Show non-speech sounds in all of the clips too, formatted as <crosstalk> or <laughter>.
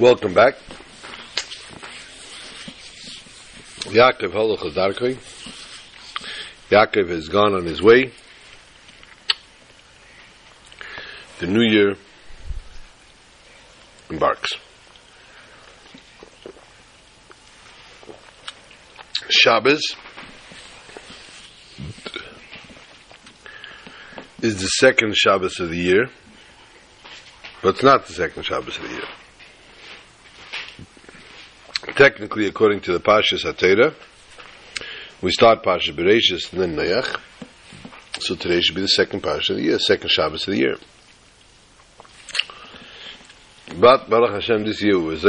Welcome back. Yaakov Holoch Darkoi. Yaakov has gone on his way. The new year embarks. Shabbos is the second Shabbos of the year, but it's not the second Shabbos of the year. Technically, according to the Pashas Hatera, we start Pashas Bereshis and then Noach. So today should be the second Pashas of the year, second Shabbos of the year. But Baruch Hashem this year was.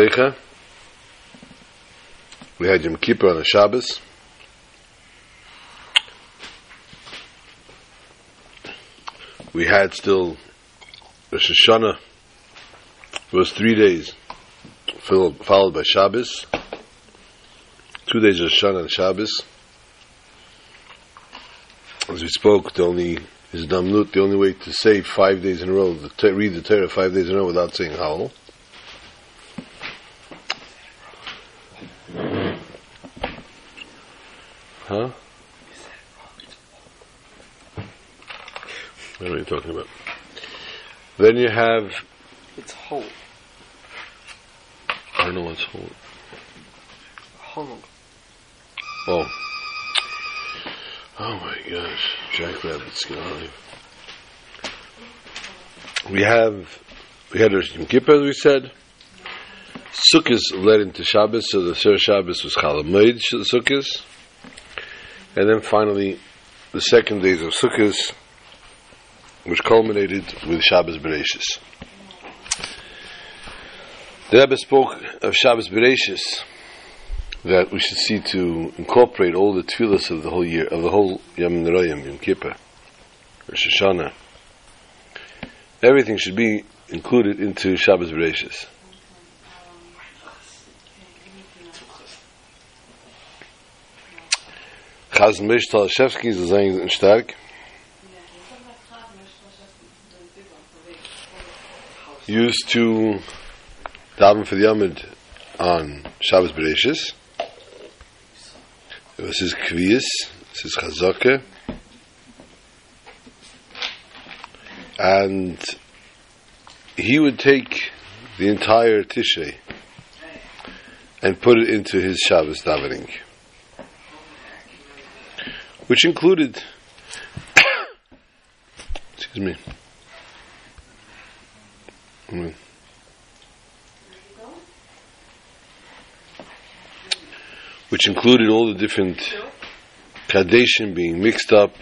We had Yom Kippur on a Shabbos. We had still Rosh Hashanah. It was three days, followed by Shabbos. Two days of Hashanah and Shabbos. As we spoke, the only is Damnut, the only way to say five days in a row, to read the Torah five days in a row without saying Howl. Huh? What are you talking about? Then you have. It's whole. I don't know what's whole. Whole. Oh. Oh my We have. We had Rosh Kippur, as we said. Sukkot led into Shabbos, so the third Shabbos was Chalamoid Sukkot. And then finally, the second days of Sukkot, which culminated with Shabbos Bereshis. The Rebbe spoke of Shabbos Bereshis that we should see to incorporate all the tefillahs of the whole year, of the whole Yom Nerayim, Yom Kippur, Rosh Hashanah. Everything should be included into Shabbos Bereshis. Chazan Moshe Teleshevsky ist sehr stark. Used to daven for the Yamid on Shabbos Bereshis. It is his This is chazaka. And he would take the entire Tishrei and put it into his Shabbos davening which included, <coughs> excuse me, hmm. Which included all the different kadeshim being mixed up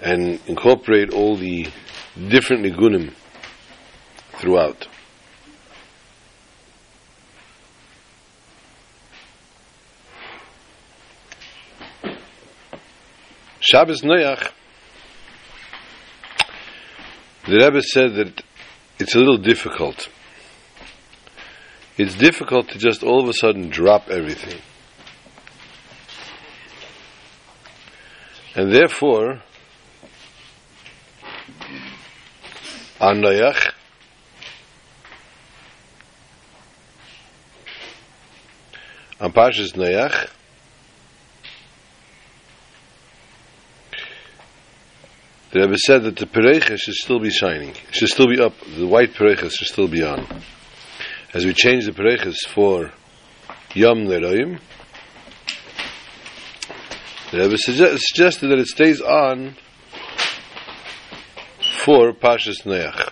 and incorporate all the different nigunim throughout. Shabbos Noach, the Rebbe said that it's a little difficult. It's difficult to just all of a sudden drop everything. And therefore, on Noach, on Pashas Noach, The Rebbe said that the perecha should still be shining, should still be up. The white perecha should still be on. As we change the perechas for Yom Leroim, the Rebbe suggest, suggested that it stays on for Pashas Noach.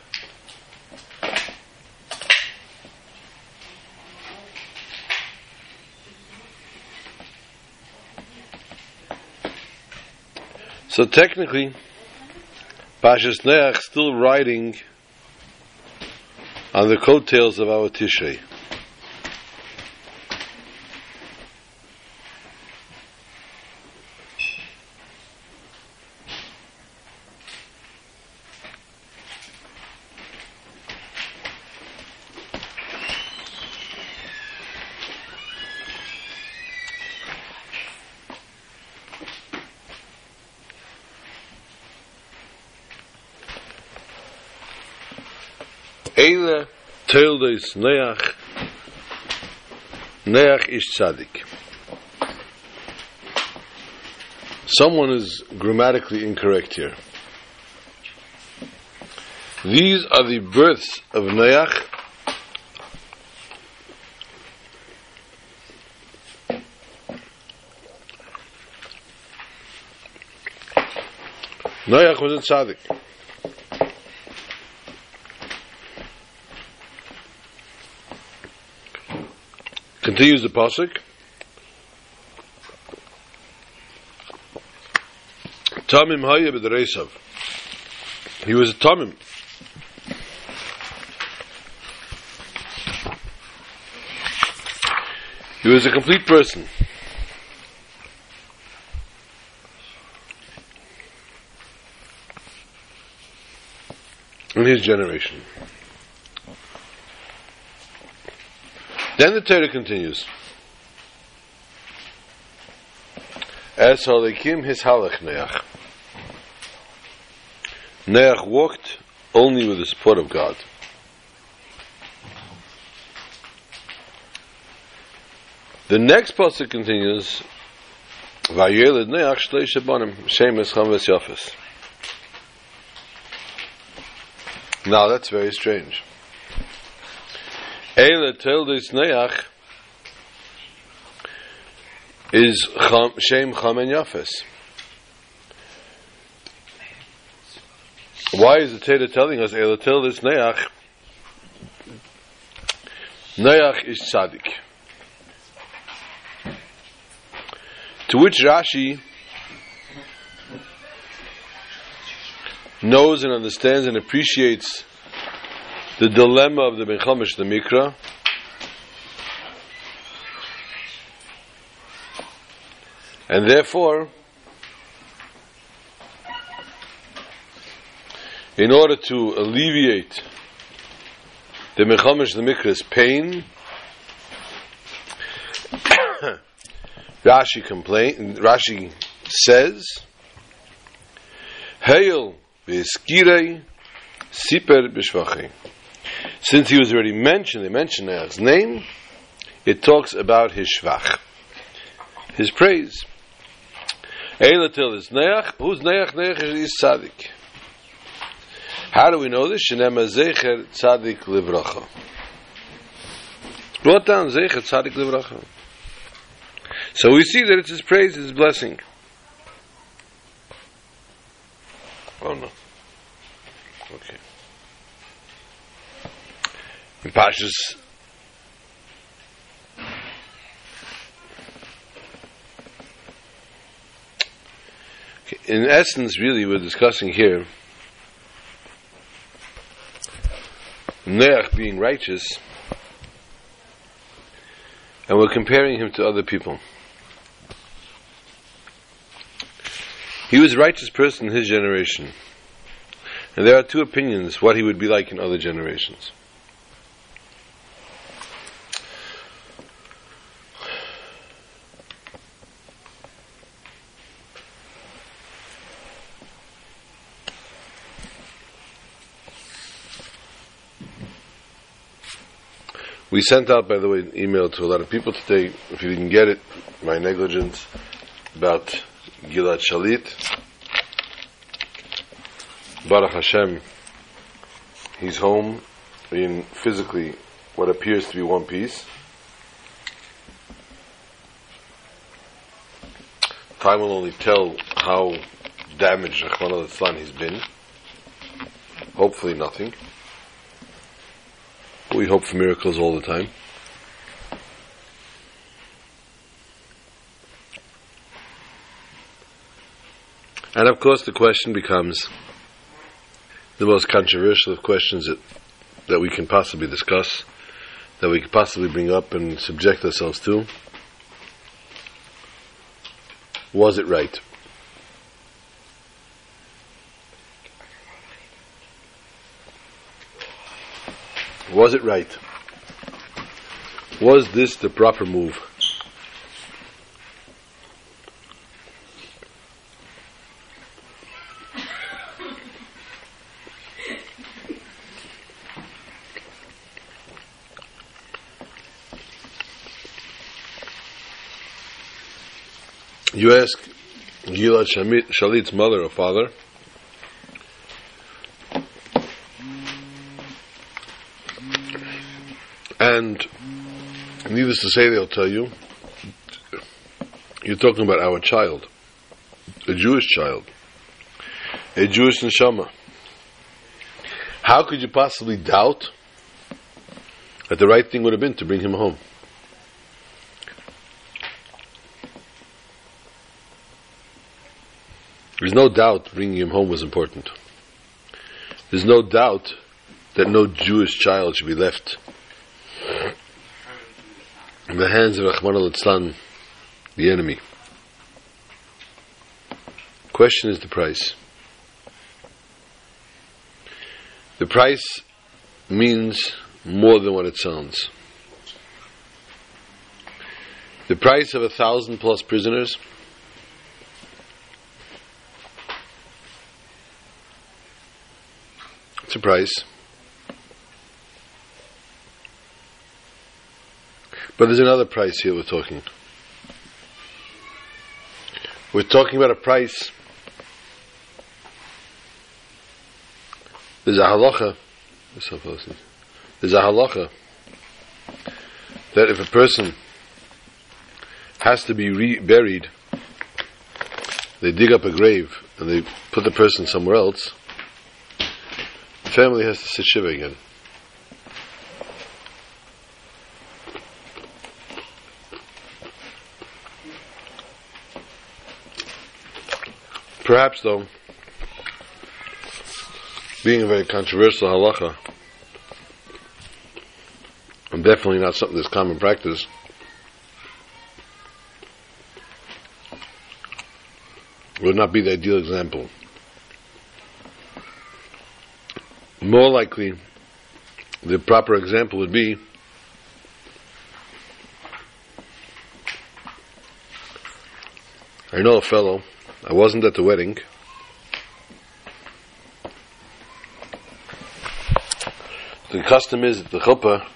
So technically, Pashas Noach still riding on the coattails of our Tishrei. Eile Teildes Neach. Neach is tzaddik. Someone is grammatically incorrect here. These are the births of Neach. Noach was a tzaddik. Continues the pasuk. Tamim haya b'deresav. He was a tamim. He was a complete person. In his generation. Then the Torah continues. As halikim his halach neach. Neach walked only with the support of God. The next pasuk continues. Vayeled neach shlei shabanim shemes chames yafes. Now that's very strange. Eile Tildis Neach is cham, Shem Chamen Yafes. Why is the Teda telling us Eile Tildis Neach? Neach is tzaddik. To which Rashi knows and understands and appreciates the dilemma of the Ben the Mikra, and therefore, in order to alleviate the Mechamish, the Mikra's pain, <coughs> Rashi complain, Rashi says, Hail v'eskirei siper b'shvachei. Since he was already mentioned, they mentioned his name, it talks about his shvach, his praise. Eilatil is Neach. Who's Neach? Neach is tzaddik. How do we know this? Shenema zecher tzaddik livracha. Brought down zecher tzaddik livracha. So we see that it's his praise, his blessing. Oh no. In Pashas in essence, really, we're discussing here Noach being righteous, and we're comparing him to other people. He was a righteous person in his generation, and there are two opinions what he would be like in other generations. We sent out, by the way, an email to a lot of people today. If you didn't get it, my negligence about Gilad Shalit. Baruch Hashem, he's home in physically what appears to be one piece. Time will only tell how damaged Rahman al he's been. Hopefully nothing. We hope for miracles all the time. And of course, the question becomes the most controversial of questions that, that we can possibly discuss, that we could possibly bring up and subject ourselves to. Was it right? Was it right? Was this the proper move? You ask Gilad Shalit's mother or father, and needless to say, they'll tell you, you're talking about our child, a Jewish child, a Jewish neshama. How could you possibly doubt that the right thing would have been to bring him home? There's no doubt bringing him home was important. There's no doubt that no Jewish child should be left in the hands of Rahman al the enemy. Question is the price. The price means more than what it sounds. The price of a thousand plus prisoners it's a price. But there's another price here we're talking. We're talking about a price. There's a halacha. There's a halacha that if a person has to be re- buried, they dig up a grave and they put the person somewhere else. The family has to sit shiva again. Perhaps, though, being a very controversial halacha, and definitely not something that's common practice, would not be the ideal example. More likely, the proper example would be I know a fellow I wasn't at the wedding. The custom is that the chuppah,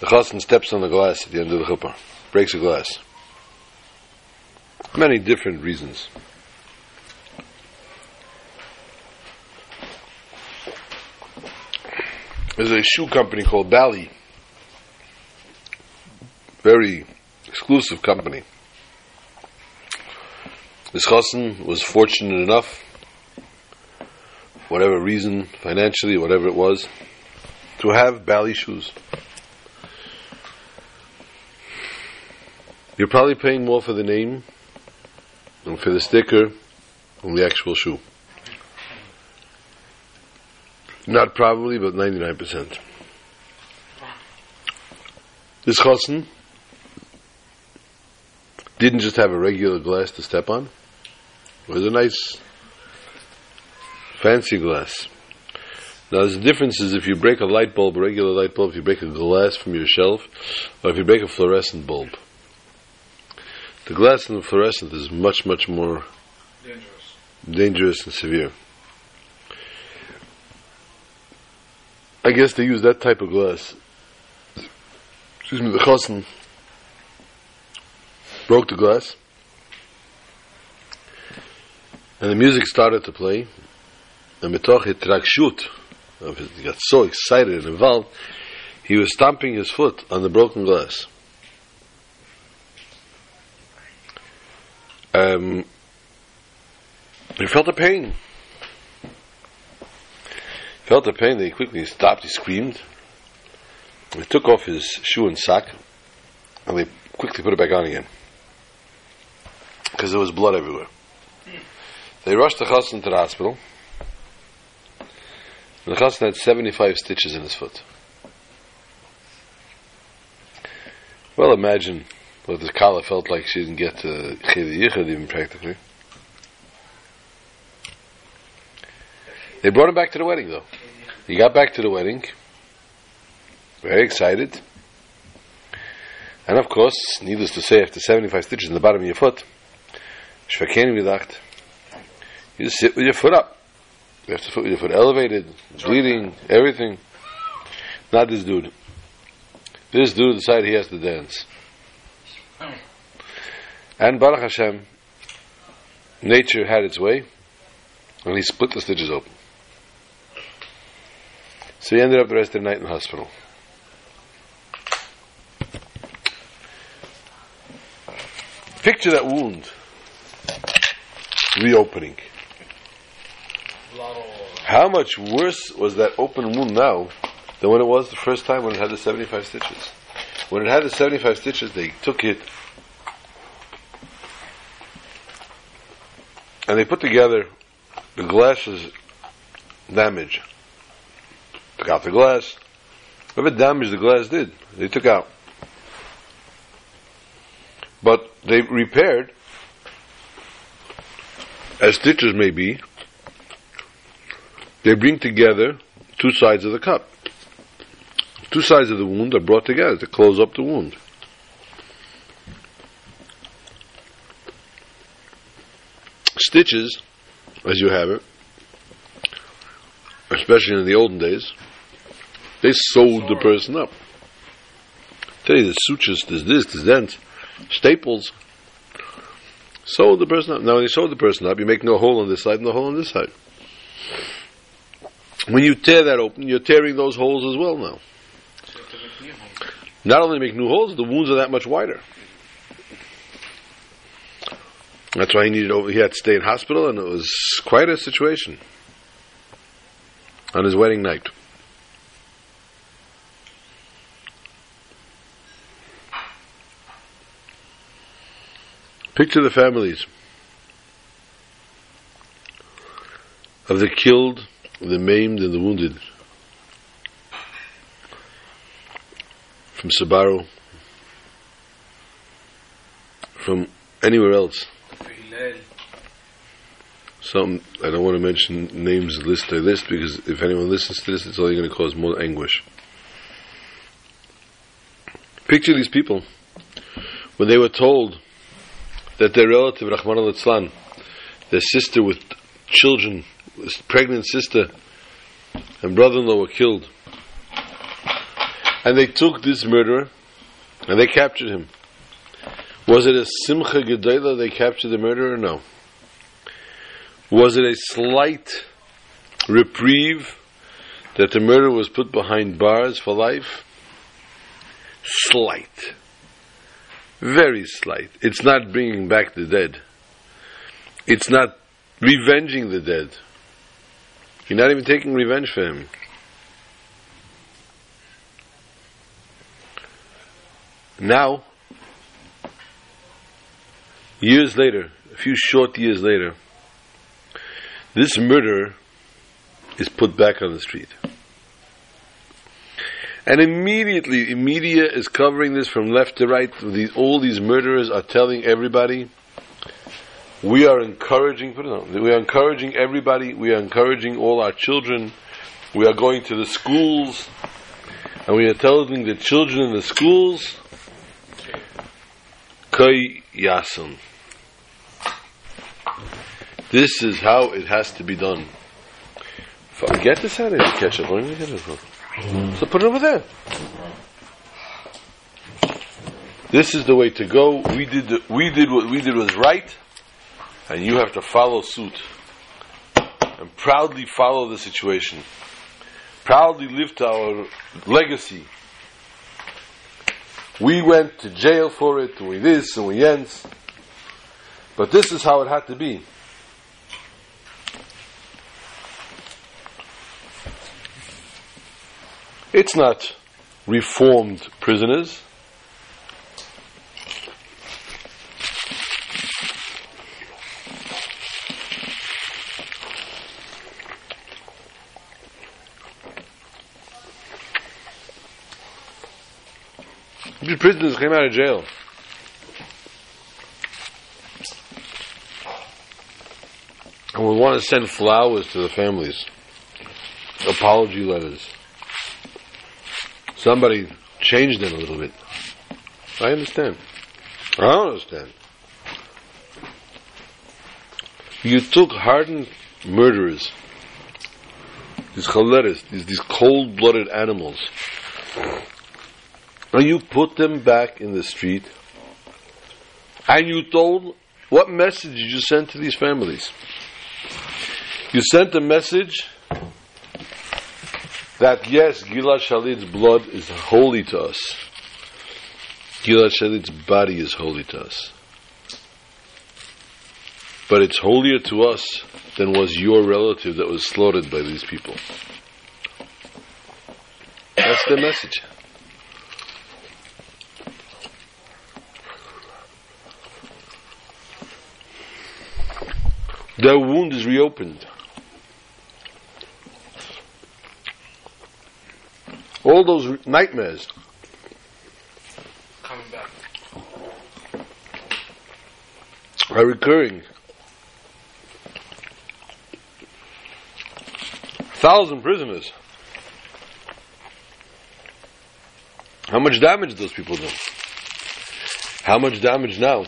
the chassan steps on the glass at the end of the chuppah, breaks the glass. Many different reasons. There's a shoe company called Bally. Very exclusive company. This was fortunate enough, whatever reason, financially, whatever it was, to have Bally shoes. You're probably paying more for the name and for the sticker than the actual shoe. Not probably, but 99%. This chassan didn't just have a regular glass to step on. It was a nice, fancy glass. Now, the difference is if you break a light bulb, a regular light bulb, if you break a glass from your shelf, or if you break a fluorescent bulb. The glass in the fluorescent is much, much more dangerous, dangerous and severe. I guess they use that type of glass. Excuse me, the chassan broke the glass and the music started to play, and mitoch hitrakshut, he got so excited and involved, he was stamping his foot on the broken glass. Um, he felt the pain. He felt the pain, he quickly stopped, he screamed. He took off his shoe and sock, and they quickly put it back on again. Because there was blood everywhere. They rushed the chassan to the hospital. And the chassan had 75 stitches in his foot. Well, imagine what the Kala felt like she didn't get to Chedi Yichud even practically. They brought him back to the wedding though. He got back to the wedding, very excited. And of course, needless to say, after 75 stitches in the bottom of your foot, Shvakein gedacht, you just sit with your foot up. You have to put your foot elevated, bleeding, everything. Not this dude. This dude decided he has to dance. And Baruch Hashem, nature had its way, and he split the stitches open. So he ended up the rest of the night in the hospital. Picture that wound reopening. How much worse was that open wound now than when it was the first time when it had the 75 stitches? When it had the 75 stitches, they took it and they put together the glass's damage. Took out the glass. Whatever damage the glass did, they took out. But they repaired, as stitches may be, they bring together two sides of the cup. Two sides of the wound are brought together to close up the wound. Stitches, as you have it, especially in the olden days, they sewed the person up. Today, the sutures, there's this, there's that, staples, sewed the person up. Now, when you sew the person up, you make no hole on this side and no hole on this side. When you tear that open, you're tearing those holes as well now. Not only make new holes, the wounds are that much wider. That's why he needed over. He had to stay in hospital, and it was quite a situation on his wedding night. Picture the families of the killed, the maimed, and the wounded from Sbarro, from anywhere else. Some I don't want to mention names list by list because if anyone listens to this, it's only going to cause more anguish. Picture these people when they were told that their relative Rahman al their sister with children, pregnant sister and brother-in-law were killed, and they took this murderer and they captured him. Was it a simcha gedayla they captured the murderer? No. Was it a slight reprieve that the murderer was put behind bars for life? Slight. Very slight. It's not bringing back the dead. It's not revenging the dead. You're not even taking revenge for him. Now, years later, a few short years later, this murderer is put back on the street. And immediately, media is covering this from left to right. All these murderers are telling everybody, we are encouraging, put it on, we are encouraging everybody, we are encouraging all our children, we are going to the schools, and we are telling the children in the schools, Kai Yasun. This is how it has to be done. Get this out of here, ketchup. Where you get it from? So put it over there. This is the way to go. We did the, we did what we did was right, and you have to follow suit and proudly follow the situation. Proudly lift our legacy. We went to jail for it, we this, and we yens. But this is how it had to be. It's not reformed prisoners. These prisoners came out of jail. And we want to send flowers to the families, apology letters. Somebody changed it a little bit. I understand. I don't understand. You took hardened murderers, these choleris, these, these cold-blooded animals, and you put them back in the street And you told, what message did you send to these families? You sent a message that yes, Gilad Shalit's blood is holy to us. Gilad Shalit's body is holy to us. But it's holier to us than was your relative that was slaughtered by these people. That's the message. Their wound is reopened. All those nightmares Coming back. are recurring. Thousand prisoners. How much damage those people do? How much damage now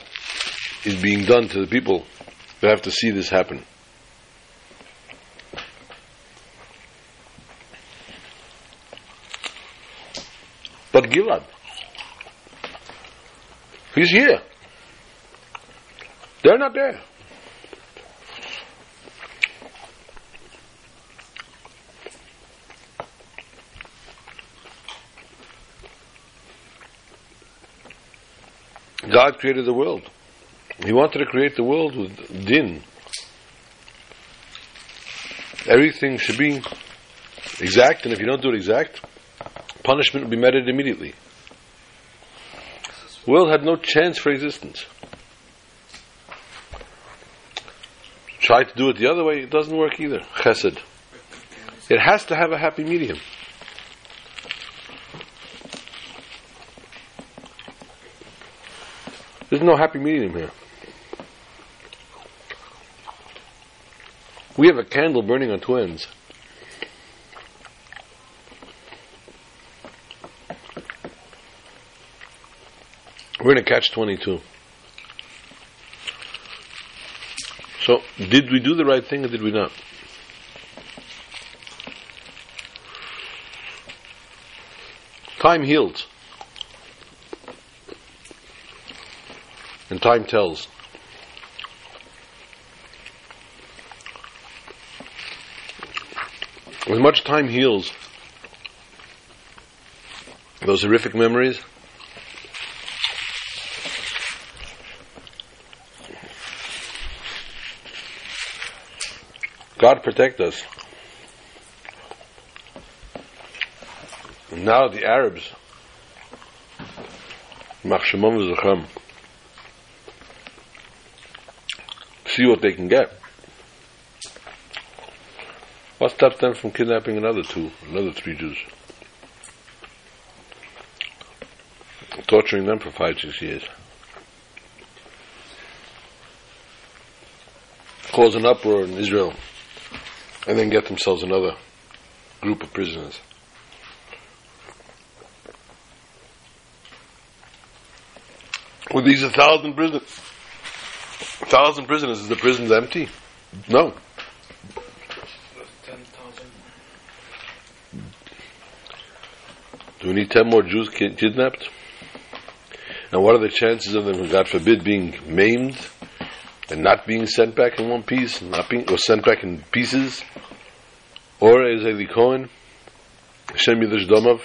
is being done to the people that have to see this happen? Gilad, he's here. They're not there. God created the world. He wanted to create the world with din. Everything should be exact, and if you don't do it exact, punishment will be meted immediately. World had no chance for existence. Try to do it the other way, it doesn't work either. Chesed. It has to have a happy medium. There's no happy medium here. We have a candle burning on two ends. We're in a catch 22. So, did we do the right thing or did we not? Time heals. And time tells. As much time heals those horrific memories, God protect us. Now the Arabs, see what they can get. What stops them from kidnapping another two, another three Jews? Torturing them for five, six years. Cause an uproar in Israel and then get themselves another group of prisoners. With these a thousand prisoners, a thousand prisoners, is the prisons empty? No. Do we need ten more Jews kidnapped? And what are the chances of them, God forbid, being maimed and not being sent back in one piece, not being or sent back in pieces? Or as Eli Cohen, Shem Yidush Domov,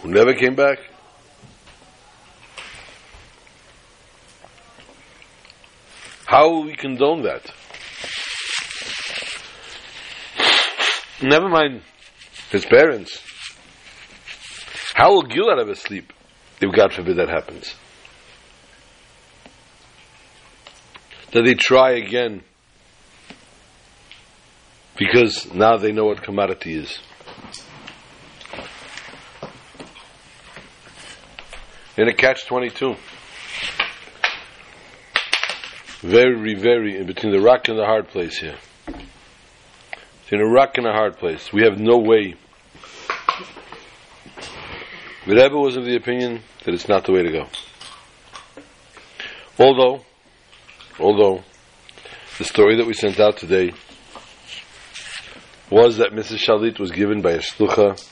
who never came back? How will we condone that? Never mind his parents. How will Gilad ever sleep if God forbid that happens? That they try again because now they know what commodity is. In a catch 22. Very, very in between the rock and the hard place here. In a rock and a hard place. We have no way. The Rebbe was of the opinion that it's not the way to go. Although, although, the story that we sent out today was that Mrs. Shalit was given by a shlucha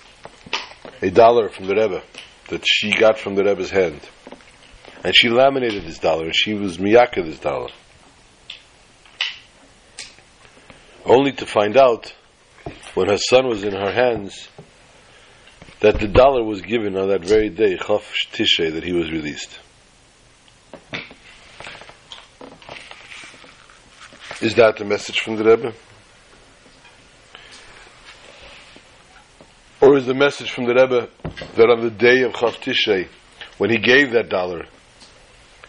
a dollar from the Rebbe that she got from the Rebbe's hand. And she laminated this dollar, and she was miyaka this dollar. Only to find out, when her son was in her hands, that the dollar was given on that very day, Chaf Tishrei, that he was released. Is that the message from the Rebbe? Or is the message from the Rebbe that on the day of Chaf Tishrei, when he gave that dollar,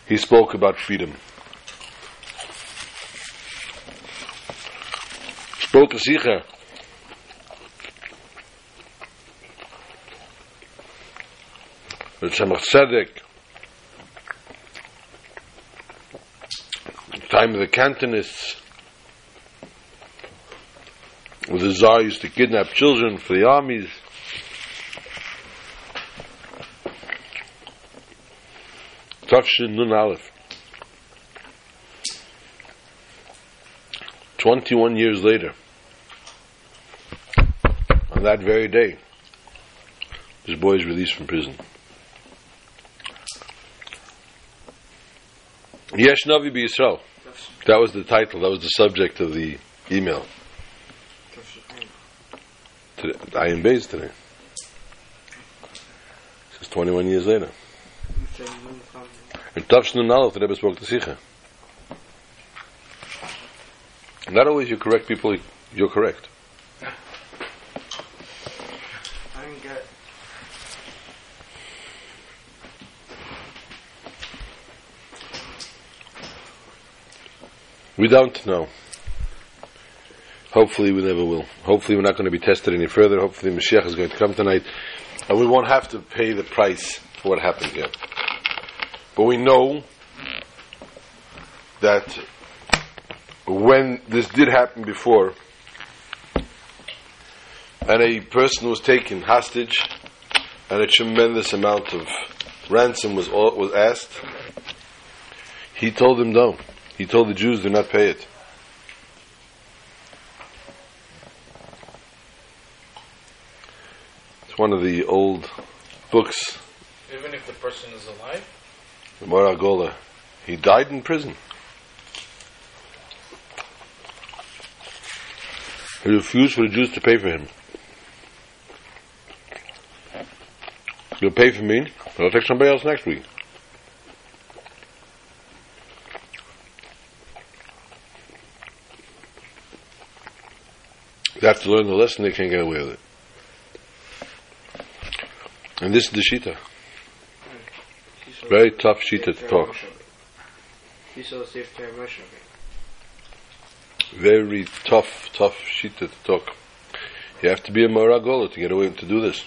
he spoke about freedom? Spoke a sicher. Tzedek, time of the Cantonists, the Tsar used to kidnap children for the armies. Tafshin Nun Aleph. 21 years later, on that very day, this boy is released from prison. Yesh Navi B'Yisrael. That was the title, that was the subject of the email. Today, Ayin Beis today. This is 21 years later. And Tafshin Aleph, the Rebbe spoke to Sicha. Not always you correct people, you're correct. I didn't get. We don't know. Hopefully we never will. Hopefully we're not going to be tested any further. Hopefully Mashiach is going to come tonight and we won't have to pay the price for what happened here. But we know that when this did happen before and a person was taken hostage and a tremendous amount of ransom was was asked, he told them no. He told the Jews do not pay it. It's one of the old books, Even if the person is alive? Moragola. He died in prison. He refused for the Jews to pay for him. You'll pay for me, but I'll take somebody else next week. They have to learn the lesson, they can't get away with it. And this is the Shita. Very tough Shita to talk. He saw safe to Russia. Very tough, tough Shita to talk. You have to be a Maragola to get away to do this.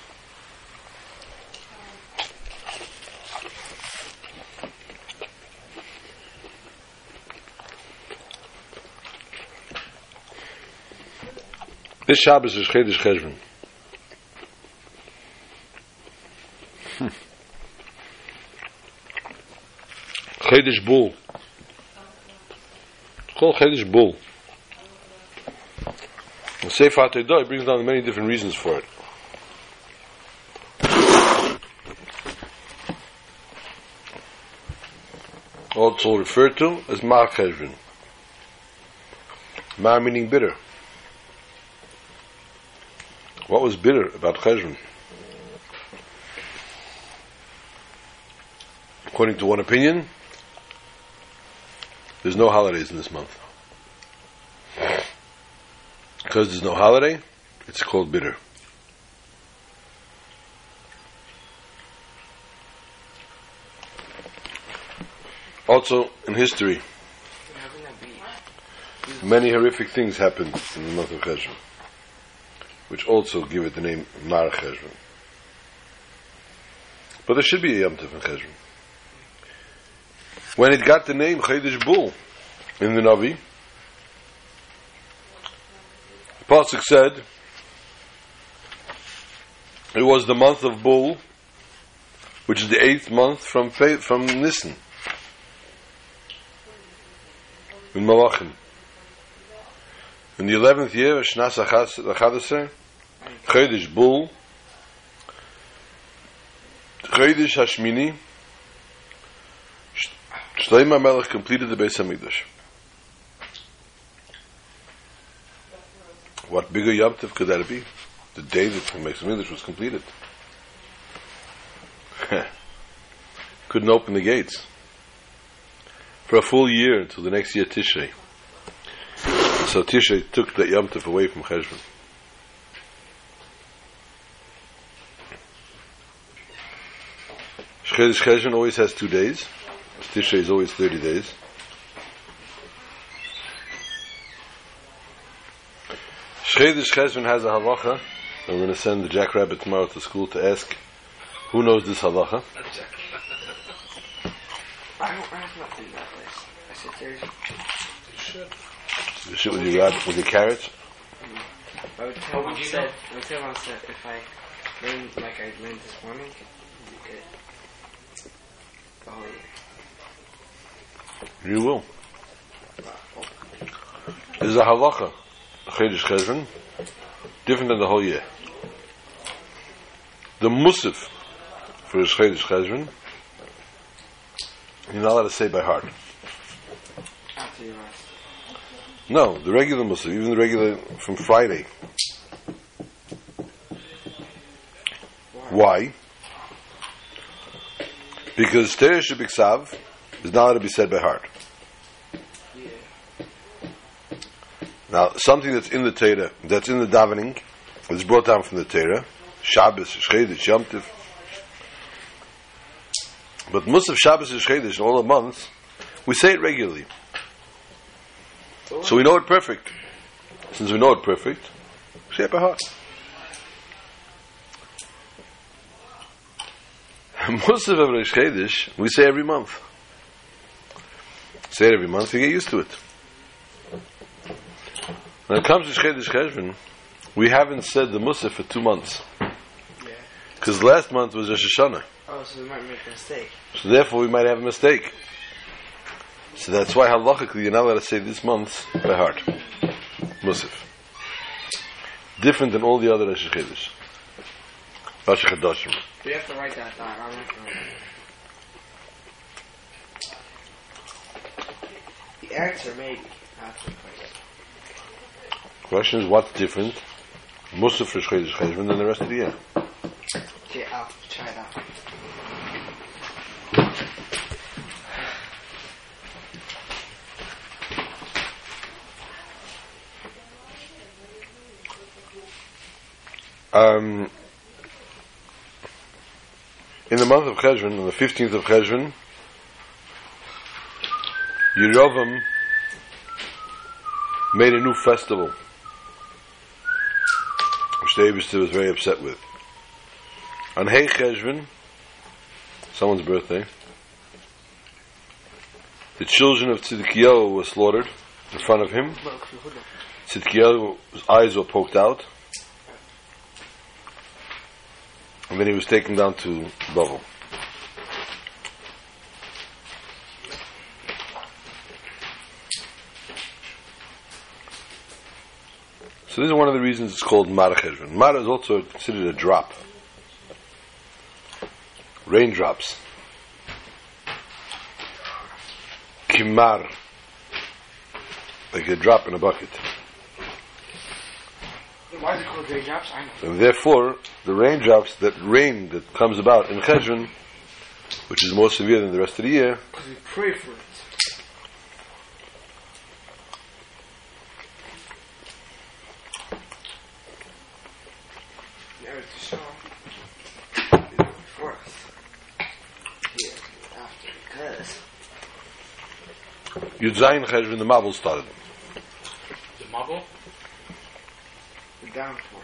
This Shabbos is Chedesh Cheshvan. Chedesh Bull. It's called Chedesh Bull. The Sefer HaTorah brings down many different reasons for it. Also referred to as Mar Cheshvan. Mar meaning bitter. What was bitter about Cheshvan? According to one opinion, there's no holidays in this month. Because there's no holiday, it's called bitter. Also, in history, many horrific things happened in the month of Cheshvan, which also give it the name Mar Cheshvan. But there should be a Yom Tov in Cheshvan. When it got the name Chedesh Bull in the Navi, Pasuk said it was the month of Bull, which is the eighth month from from Nisan in Malachim. In the eleventh year of Shnas Achadaser, Chedesh Bull, Chedesh Hashmini, Shlomo Melech completed the Beis Hamikdash. What bigger Yom Tov could that be? The day that the Beis Hamikdash was completed. <laughs> Couldn't open the gates for a full year until the next year Tishrei. So Tishrei took the Yom Tov away from Cheshvan. Cheshvan always has two days. Tishrei is always 30 days. Chedesh Cheshvan has a halacha. I'm going to send the jackrabbit tomorrow to school to ask who knows this halacha. <laughs> I don't have nothing in that place. I said there's. The shit with your rab- with your carrots. I would tell mom said. I would tell mom said if I learn like I learned this morning, it'd be good. Oh yeah. You will. This is a halacha, Chedesh Cheshvan, different than the whole year. The musif for his Chedesh Cheshvan, you're not allowed to say by heart. After you rest. No, the regular musif, even the regular from Friday. Why? Because Teresh Biksav is not to be said by heart. Now, something that's in the Torah, that's in the davening, is brought down from the Torah, Shabbos, Shchedesh, Yom. But Musaf, Shabbos, and in all the months, we say it regularly. So we know it perfect. Since we know it perfect, say it by heart. <laughs> Musaf of Rosh Chodesh, we say every month. Say it every month, you get used to it. When it comes to Shchedesh Cheshvan, we haven't said the Musaf for two months. Yeah. Because last month was Rosh Hashanah. Oh, so we might make a mistake. So therefore we might have a mistake. So that's why halachically you're not allowed to say this month by heart. Musaf. Different than all the other Rosh Chodesh. Rosh Chodoshim. We have to write that down. I'm not gonna. The answer maybe. Question. Is what's different Musaf for Chodesh Cheshvan than the rest of the year? Okay, I'll try it out. Um, in the month of Cheshvan, on the 15th of Cheshvan, Yerovam made a new festival, which Abishter was very upset with. On Hey Cheshvan, someone's birthday, the children of Tzidkiyahu were slaughtered in front of him. Tzidkiyahu's eyes were poked out. And then he was taken down to Bavel. So this is one of the reasons it's called Mara Cheshvan. Mara is also considered a drop. Raindrops. Kimar. Like a drop in a bucket. Why is it called raindrops? And therefore, the raindrops that rain that comes about in Cheshvan, which is more severe than the rest of the year, Because we pray for it. Now it's show for us. Here, after, because Yud Zayin Cheshvan, the Mabul started. The Mabul? the downpour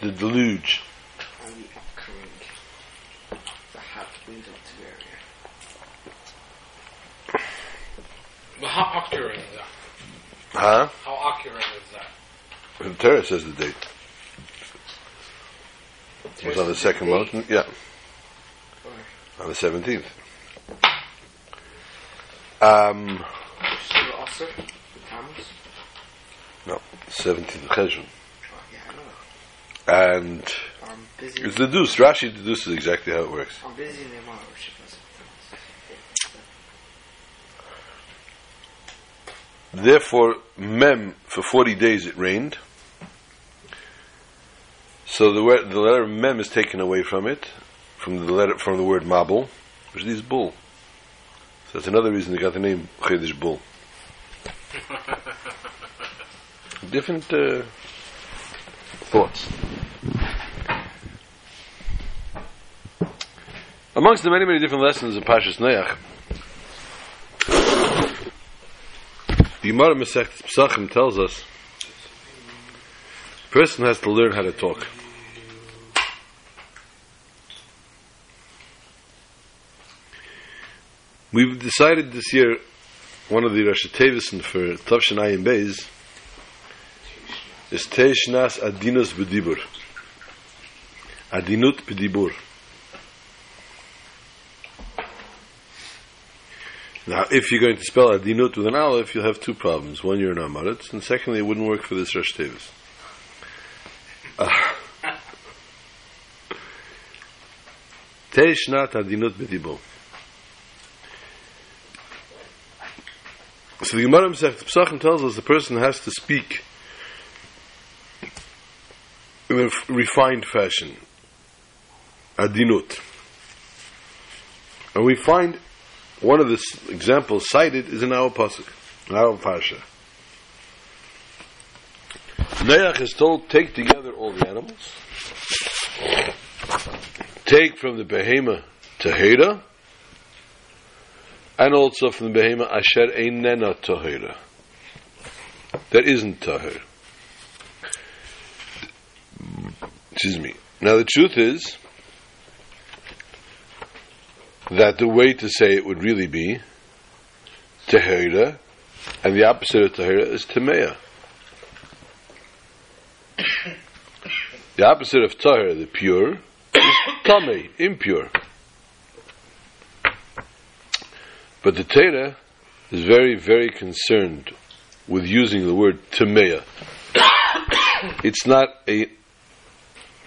The deluge. and the upcoming, the hot winds of Tiberia. But how accurate is that? Huh? How accurate is that? The Torah says the date. It was on the second mountain. Yeah. On the 17th. Um, no, 17th of Cheshvan. And it's deduced. Rashi deduces exactly how it works. I'm busy in the amount of therefore, mem for forty days it rained. So the word, the letter mem is taken away from it, from the letter from the word mabul, which is bull. So that's another reason they got the name Chedesh Bull. <laughs> Different uh, thoughts. Amongst the many, many different lessons of Pashas Neach, the Gemara Masechet Pesachim tells us a person has to learn how to talk. We've decided this year, one of the Rosh Tevison for Tavshin Ayin Beis is Teishnas Adinus B'dibur. Adinut B'dibur. Now, if you're going to spell Adinut with an Aleph, you'll have two problems. One, you're an Amaretz, and secondly, it wouldn't work for this Rosh Tevis. Ah. Teishnat Adinut B'dibur. So the Gemara Masechet Pesachim tells us the person has to speak in a refined fashion, adinut. And we find one of the examples cited is in our pasuk, in our parsha. Noach is told, take together all the animals, take from the behema tahira, and also from the behema asher einena tahira. That isn't tahir. Excuse me. Now the truth is that the way to say it would really be tahira, and the opposite of tahira is tameya. the opposite of tahir, the pure, is tame, impure. But the Torah is very, very concerned with using the word tameya. <coughs> it's not a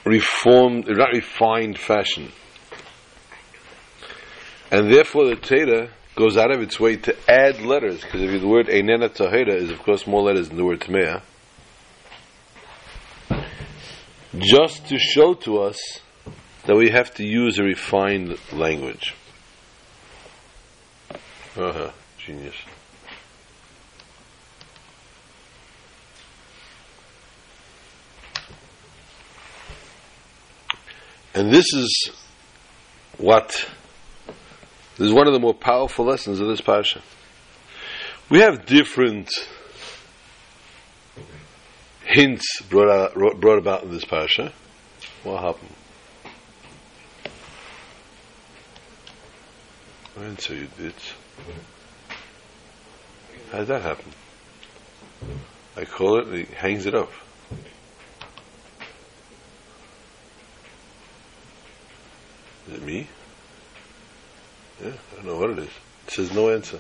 reformed, not refined fashion. And therefore the Torah goes out of its way to add letters, because if the word Einena Tahira is of course more letters than the word Tameya, just to show to us that we have to use a refined language. Uh-huh, genius. And this is what this is one of the more powerful lessons of this parsha. We have different hints brought, out, brought about in this parsha. What happened? Answer you did. How did that happen? I call it, he hangs it up. Is it me? Yeah, I don't know what it is. It says no answer.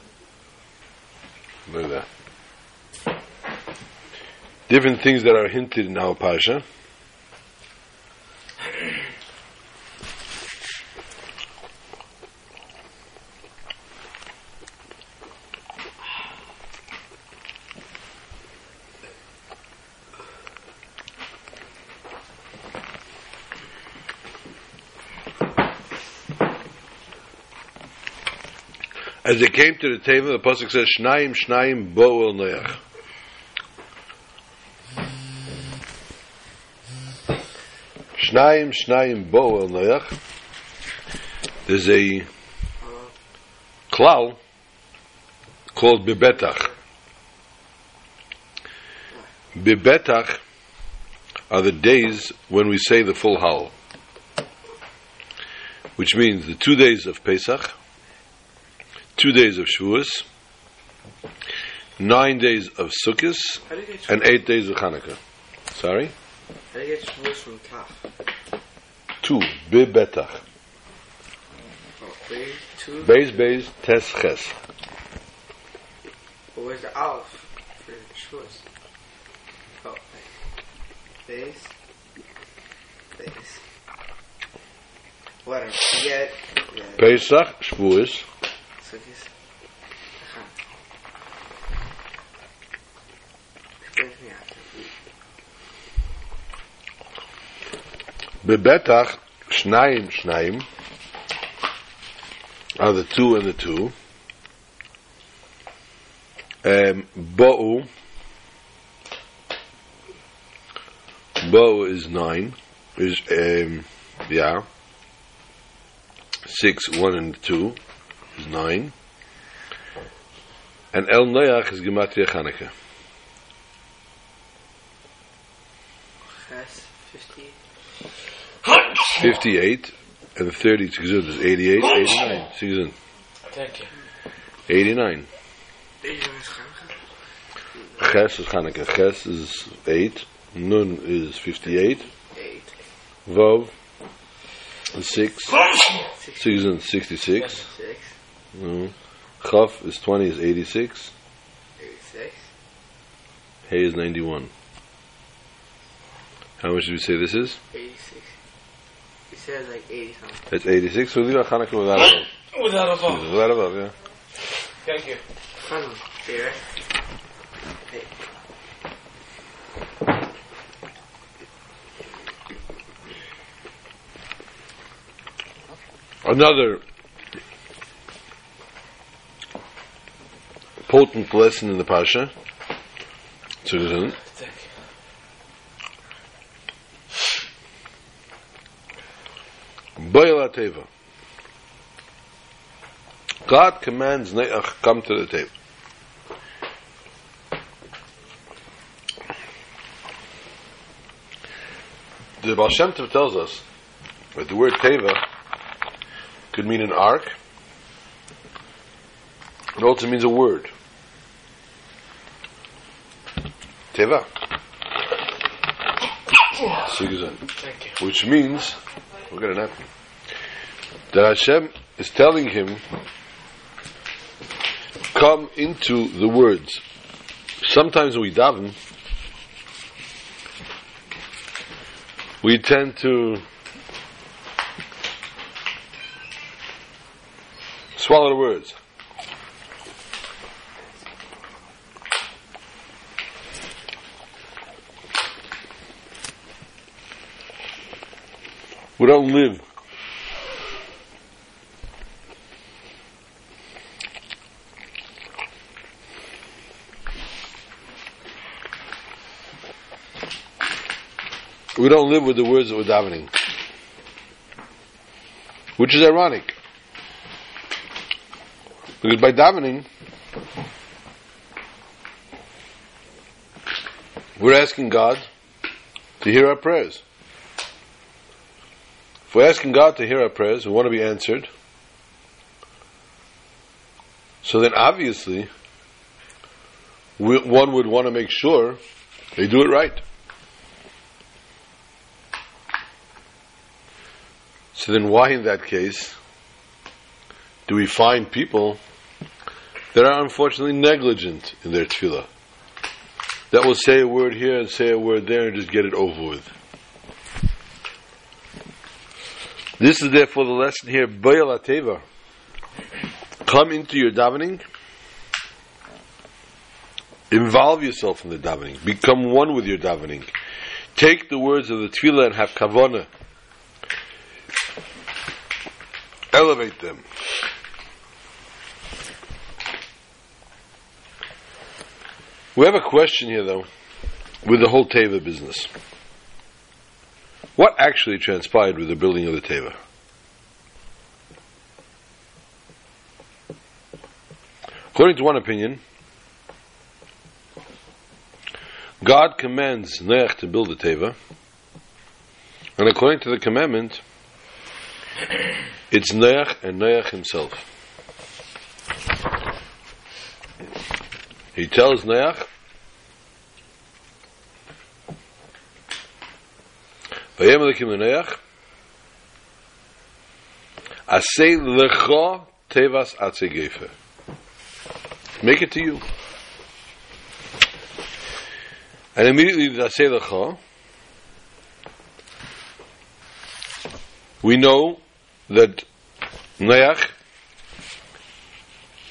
Look at that. Different things that are hinted in our Pasha. As they came to the table, the pasuk says, "Shnayim, Shnayim, bo el noach." Shnayim, Shnayim, bo el noach. There's a klal called bibetach. Bibetach are the days when we say the full howl, which means the two days of Pesach two days of Shavuos, nine days of Sukkot, How do you get and eight days of Hanukkah. Sorry? How do you get Shavuos from Taf? Two. Bibetach. Oh, wait, two. Beis, beis, tes, ches. But where's the Aleph for Shavuos? Oh, base. Base. Whatever. You get. Yeah. Pesach, Shavuos, Sukkot. yeah. Bebetach, Shnayim, Shnayim, are the two and the two. Um, Bo'u, Bo'u is nine, is, um, yeah, six, one and two is nine. And El Noach is Gematria Chanukah. Ches, 50. 58 and 30 Tzigzud is 88, 89. Tzigzud. Thank you. 89. Deze is Chanukah. Ches is Chanukah. Ches is 8. Nun is 58. 8. Vav is 6. 6. Tzigzud 66. 6. Mm. Chaf is 20 is 86. 86. Hay is 91. How much did we say this is? 86. He says like 80 something. That's 86. So leave out Chanukah without a Vav. Without a vote. <gasps> Without a Vav, yeah. Thank you. Fun. See, right? Another potent lesson in the Pasha. You. Boil teva. God commands Neach come to the table. The Baal Shem Tov tells us that the word teva could mean an ark. It also means a word. Teva. Sigazan Thank you. which means we're going to napkin. That Hashem is telling him, come into the words. Sometimes we daven, we tend to swallow the words. We don't live We don't live with the words that we're davening. Which is ironic. Because by davening, we're asking God to hear our prayers. If we're asking God to hear our prayers, we want to be answered. So then obviously, we, one would want to make sure they do it right. So then why in that case do we find people that are unfortunately negligent in their tefillah? That will say a word here and say a word there and just get it over with. This is therefore the lesson here, Bayal Ateva. Come into your davening, involve yourself in the davening, become one with your davening. Take the words of the tefillah and have kavanah. Elevate them. We have a question here, though, with the whole Teva business. What actually transpired with the building of the Teva? According to one opinion, God commands Noach to build the Teva, and according to the commandment, it's Noach and Noach himself. He tells Noach, Vayem Elokim Noach, Asay lecha tevas atzegefer. Make it to you. And immediately the Asay lecha, we know that Noach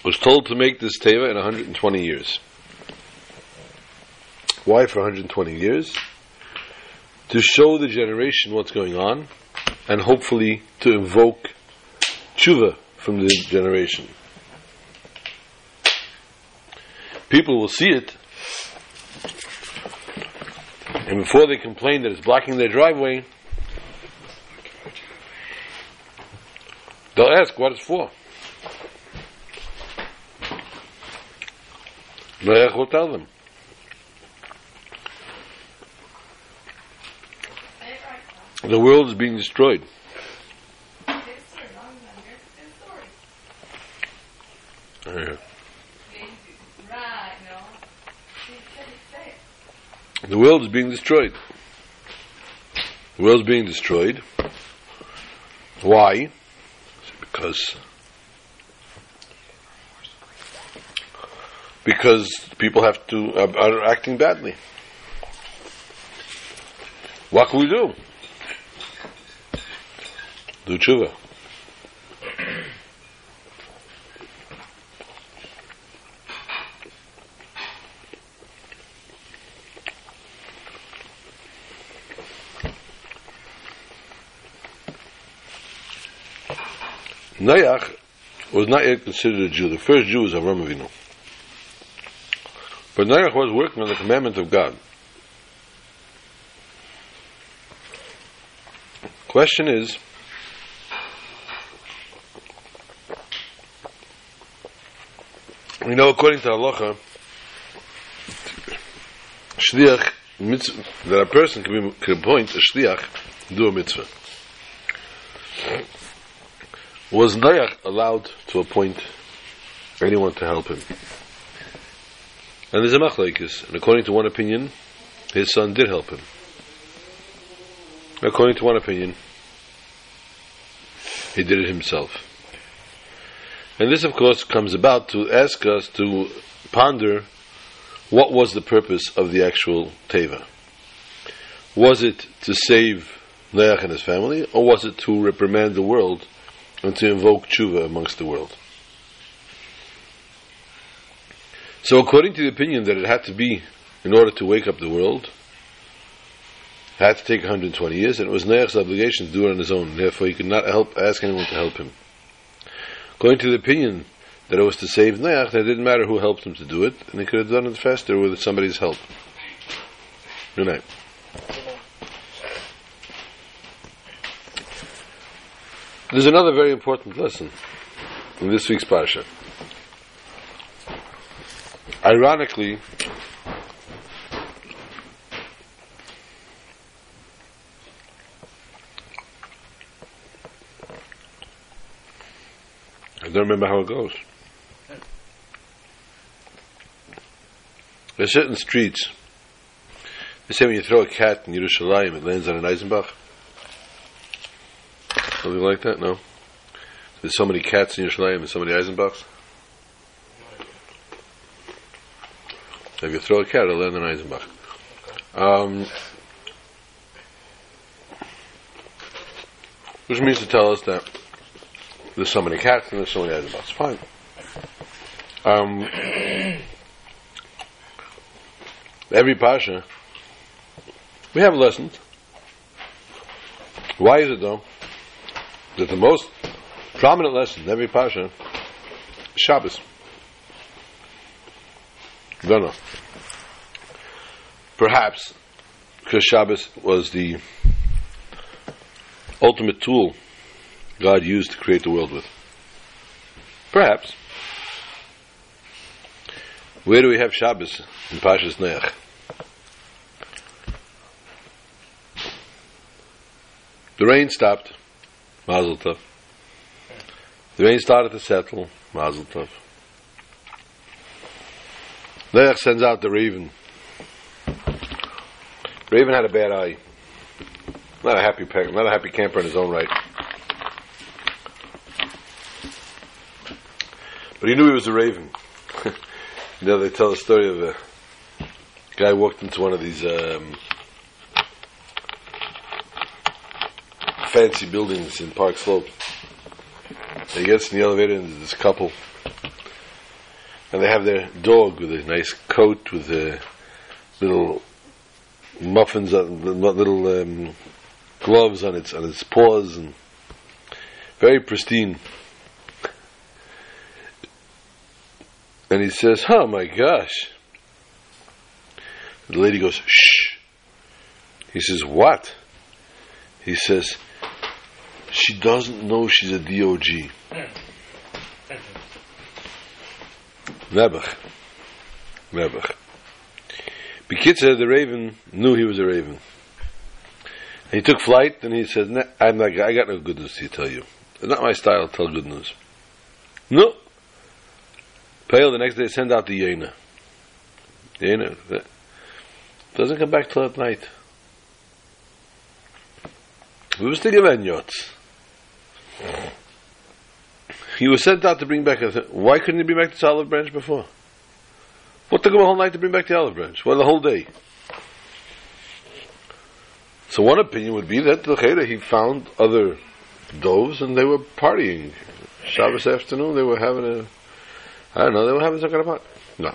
was told to make this teva in 120 years. Why for 120 years? To show the generation what's going on, and hopefully to invoke tshuva from the generation. People will see it, and before they complain that it's blocking their driveway, they'll ask what it's for. Melech will tell them. The world is being destroyed. The world is being destroyed. The world is being destroyed. Why? Because because people have to are, are acting badly. What can we do? Do tshuva. Noach was not yet considered a Jew. The first Jew was Avram Avinu. But Noach was working on the commandment of God. Question is, we know according to Halacha, shliach mitzvah, that a person can, be, can appoint a shliach to do a mitzvah. Was Noach allowed to appoint anyone to help him? And there's a machlaikis, and according to one opinion, his son did help him. According to one opinion, he did it himself. And this, of course, comes about to ask us to ponder what was the purpose of the actual Teva. Was it to save Noach and his family, or was it to reprimand the world and to invoke tshuva amongst the world? So, according to the opinion that it had to be in order to wake up the world, it had to take 120 years, and it was Noach's obligation to do it on his own. Therefore, he could not help ask anyone to help him. According to the opinion that it was to save Noach, it didn't matter who helped him to do it, and he could have done it faster with somebody's help. Good night. There's another very important lesson in this week's parsha. Ironically, I don't remember how it goes. There's certain streets. They say when you throw a cat in Yerushalayim, it lands on an Eisenbach. Something like that, no? There's so many cats in Yerushalayim and so many Eisenbachs. If you throw a cat, it'll land on Eisenbach. Um, which means to tell us that there's so many cats and there's so many Eisenbachs. Fine. Um, every Pasha, we have lessons. Why is it though that the most prominent lesson in every Pasha Shabbos? Don't know. Perhaps because Shabbos was the ultimate tool God used to create the world with. Perhaps. Where do we have Shabbos in Pashas Neach? The rain stopped. Mazel tov. The rain started to settle. Mazel tov. Neach sends out the raven. Raven had a bad eye. Not a happy peg, not a happy camper in his own right. But he knew he was a raven. <laughs> you know, they tell the story of a guy walked into one of these um, fancy buildings in Park Slope. He gets in the elevator and there's this couple. And they have their dog with a nice coat with little muffins, on, little um, gloves on its on its paws, and very pristine. And he says, "Oh my gosh!" The lady goes, "Shh." He says, "What?" He says, "She doesn't know she's a DOG." Nebuch. Nebuch. Bekitzer, the raven, knew he was a raven. And he took flight and he said, I'm not, I got no good news to tell you. It's not my style to tell good news. No. Pale, the next day, send out the Yena. Yena. Doesn't come back till at night. We was thinking about yachts. He was sent out to bring back a. Th- Why couldn't he bring back this olive branch before? What took him a whole night to bring back the olive branch? Well, the whole day. So one opinion would be that the Cheder, he found other doves and they were partying. Shabbos afternoon, they were having a, I don't know, were having some kind of. No,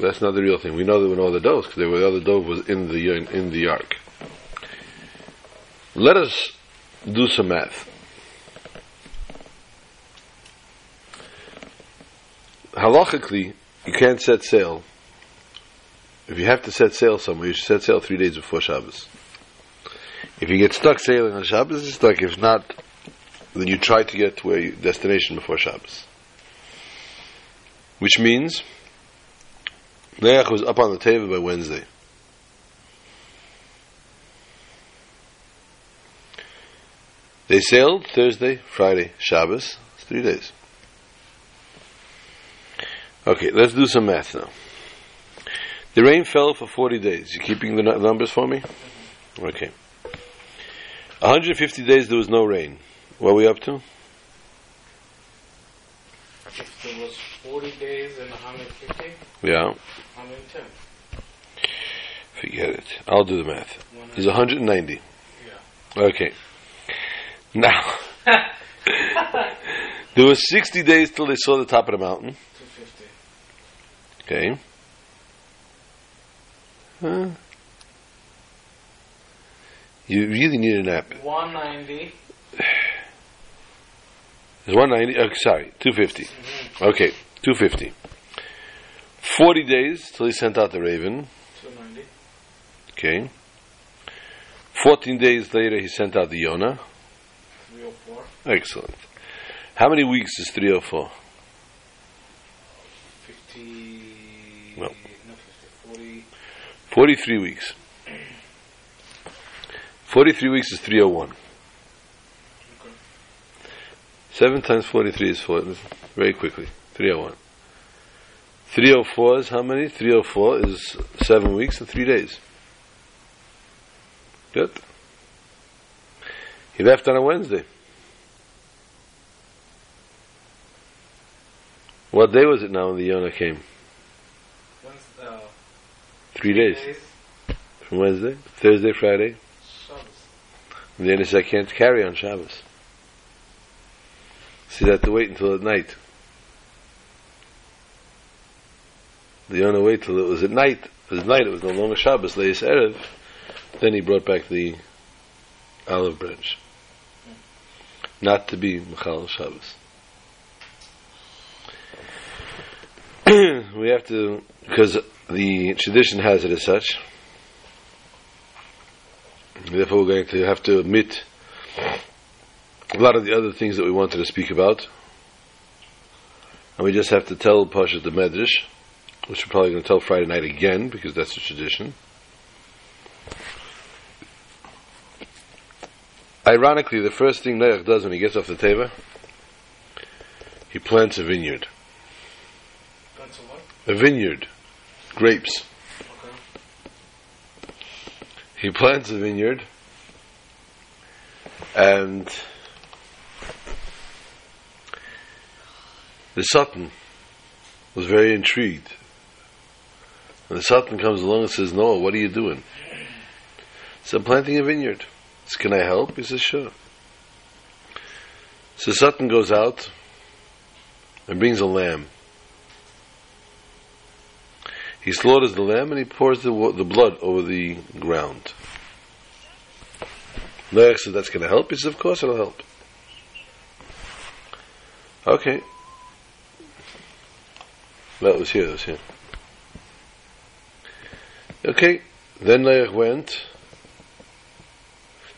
that's not the real thing. We know there were no other doves because the other dove was in the in, in the ark. Let us do some math. Halachically, you can't set sail. If you have to set sail somewhere, you should set sail three days before Shabbos. If you get stuck sailing on Shabbos, it's stuck. If not, then you try to get to a destination before Shabbos. Which means, Neach was up on the table by Wednesday. They sailed Thursday, Friday, Shabbos, three days. Okay, let's do some math now. The rain fell for 40 days. You keeping the numbers for me? Okay. 150 days there was no rain. What are we up to? If there was 40 days and 150, Yeah. 110. Forget it. I'll do the math. There's 190. Yeah. Okay. Now, <laughs> there was 60 days till they saw the top of the mountain. 250. Okay. Huh? You really need a nap. 190. There's 190. Oh, uh, sorry, 250. Mm-hmm. Okay, 250. 40 days till he sent out the raven. 290. Okay. 14 days later, he sent out the Yonah. 304. Excellent. How many weeks is 304? 50. No. No, 50. 40. 43 weeks. 43 weeks is 301. Okay. 7 times 43 is 4. Very quickly. 301. 304 is how many? 304 is 7 weeks and 3 days. Good. He left on a Wednesday. What day was it now when the Yonah came? Uh, Three days. From Wednesday, Thursday, Friday. Shabbos. And then he said, I can't carry on Shabbos. So he had to wait until at night. The only wait till it was at night. It was night, it was no longer Shabbos, Leis Erev. Then he brought back the olive branch. Not to be Michal Shabbos. <clears throat> we have to, because the tradition has it as such. Therefore, we're going to have to omit a lot of the other things that we wanted to speak about. And we just have to tell Pasha the Medrash, which we're probably going to tell Friday night again, because that's the tradition. Ironically, the first thing Noach does when he gets off the Teva, he plants a vineyard. A? A vineyard. Grapes. Okay. He plants a vineyard and the Satan was very intrigued. And the Satan comes along and says, Noah, what are you doing? So I'm planting a vineyard. Says, Can I help? He says, Sure. So Satan goes out and brings a lamb. He slaughters the lamb and he pours the, the blood over the ground. Noach said that's going to help. He says, of course it'll help. Okay. That was here, that was here. Okay, then Noach went.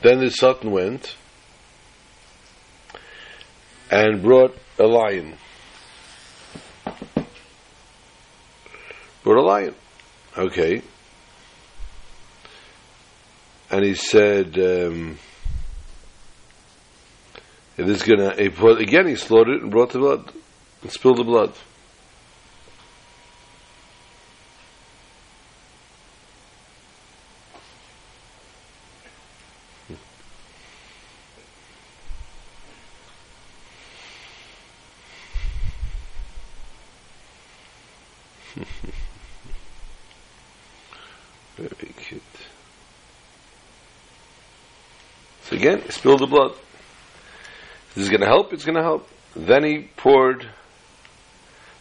Then the Satan went and brought a lion. Brought a lion. Okay. And he said, um, it is gonna, again he slaughtered it and brought the blood, and spilled the blood. Very cute. So again, he spilled the blood. This is going to help. It's going to help. Then he poured.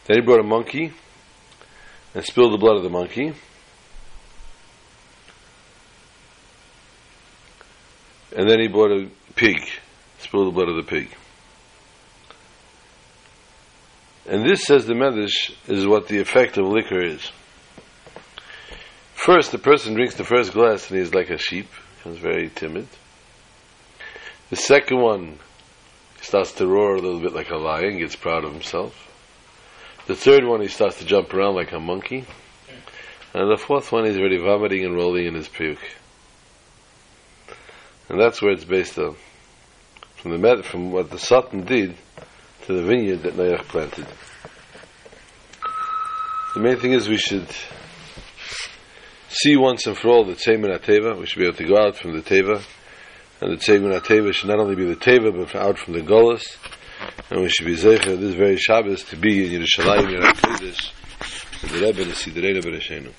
Then he brought a monkey and spilled the blood of the monkey. And then he brought a pig, spilled the blood of the pig. And this, says the Medrash, is what the effect of liquor is. First, the person drinks the first glass and he's like a sheep, becomes very timid. The second one starts to roar a little bit like a lion, gets proud of himself. The third one he starts to jump around like a monkey. And the fourth one he's already vomiting and rolling in his puke. And that's where it's based on. From the met- from what the Satan did to the vineyard that Noach planted. The main thing is we should see once and for all the Tzemin HaTeva. We should be able to go out from the Teva. And the Tzemin HaTeva should not only be the Teva, but out from the Golas. And we should be Zeicher this very Shabbos to be in Yerushalayim, Yerushalayim, the Rebbe, the Sidrei Rebbe Reshenu.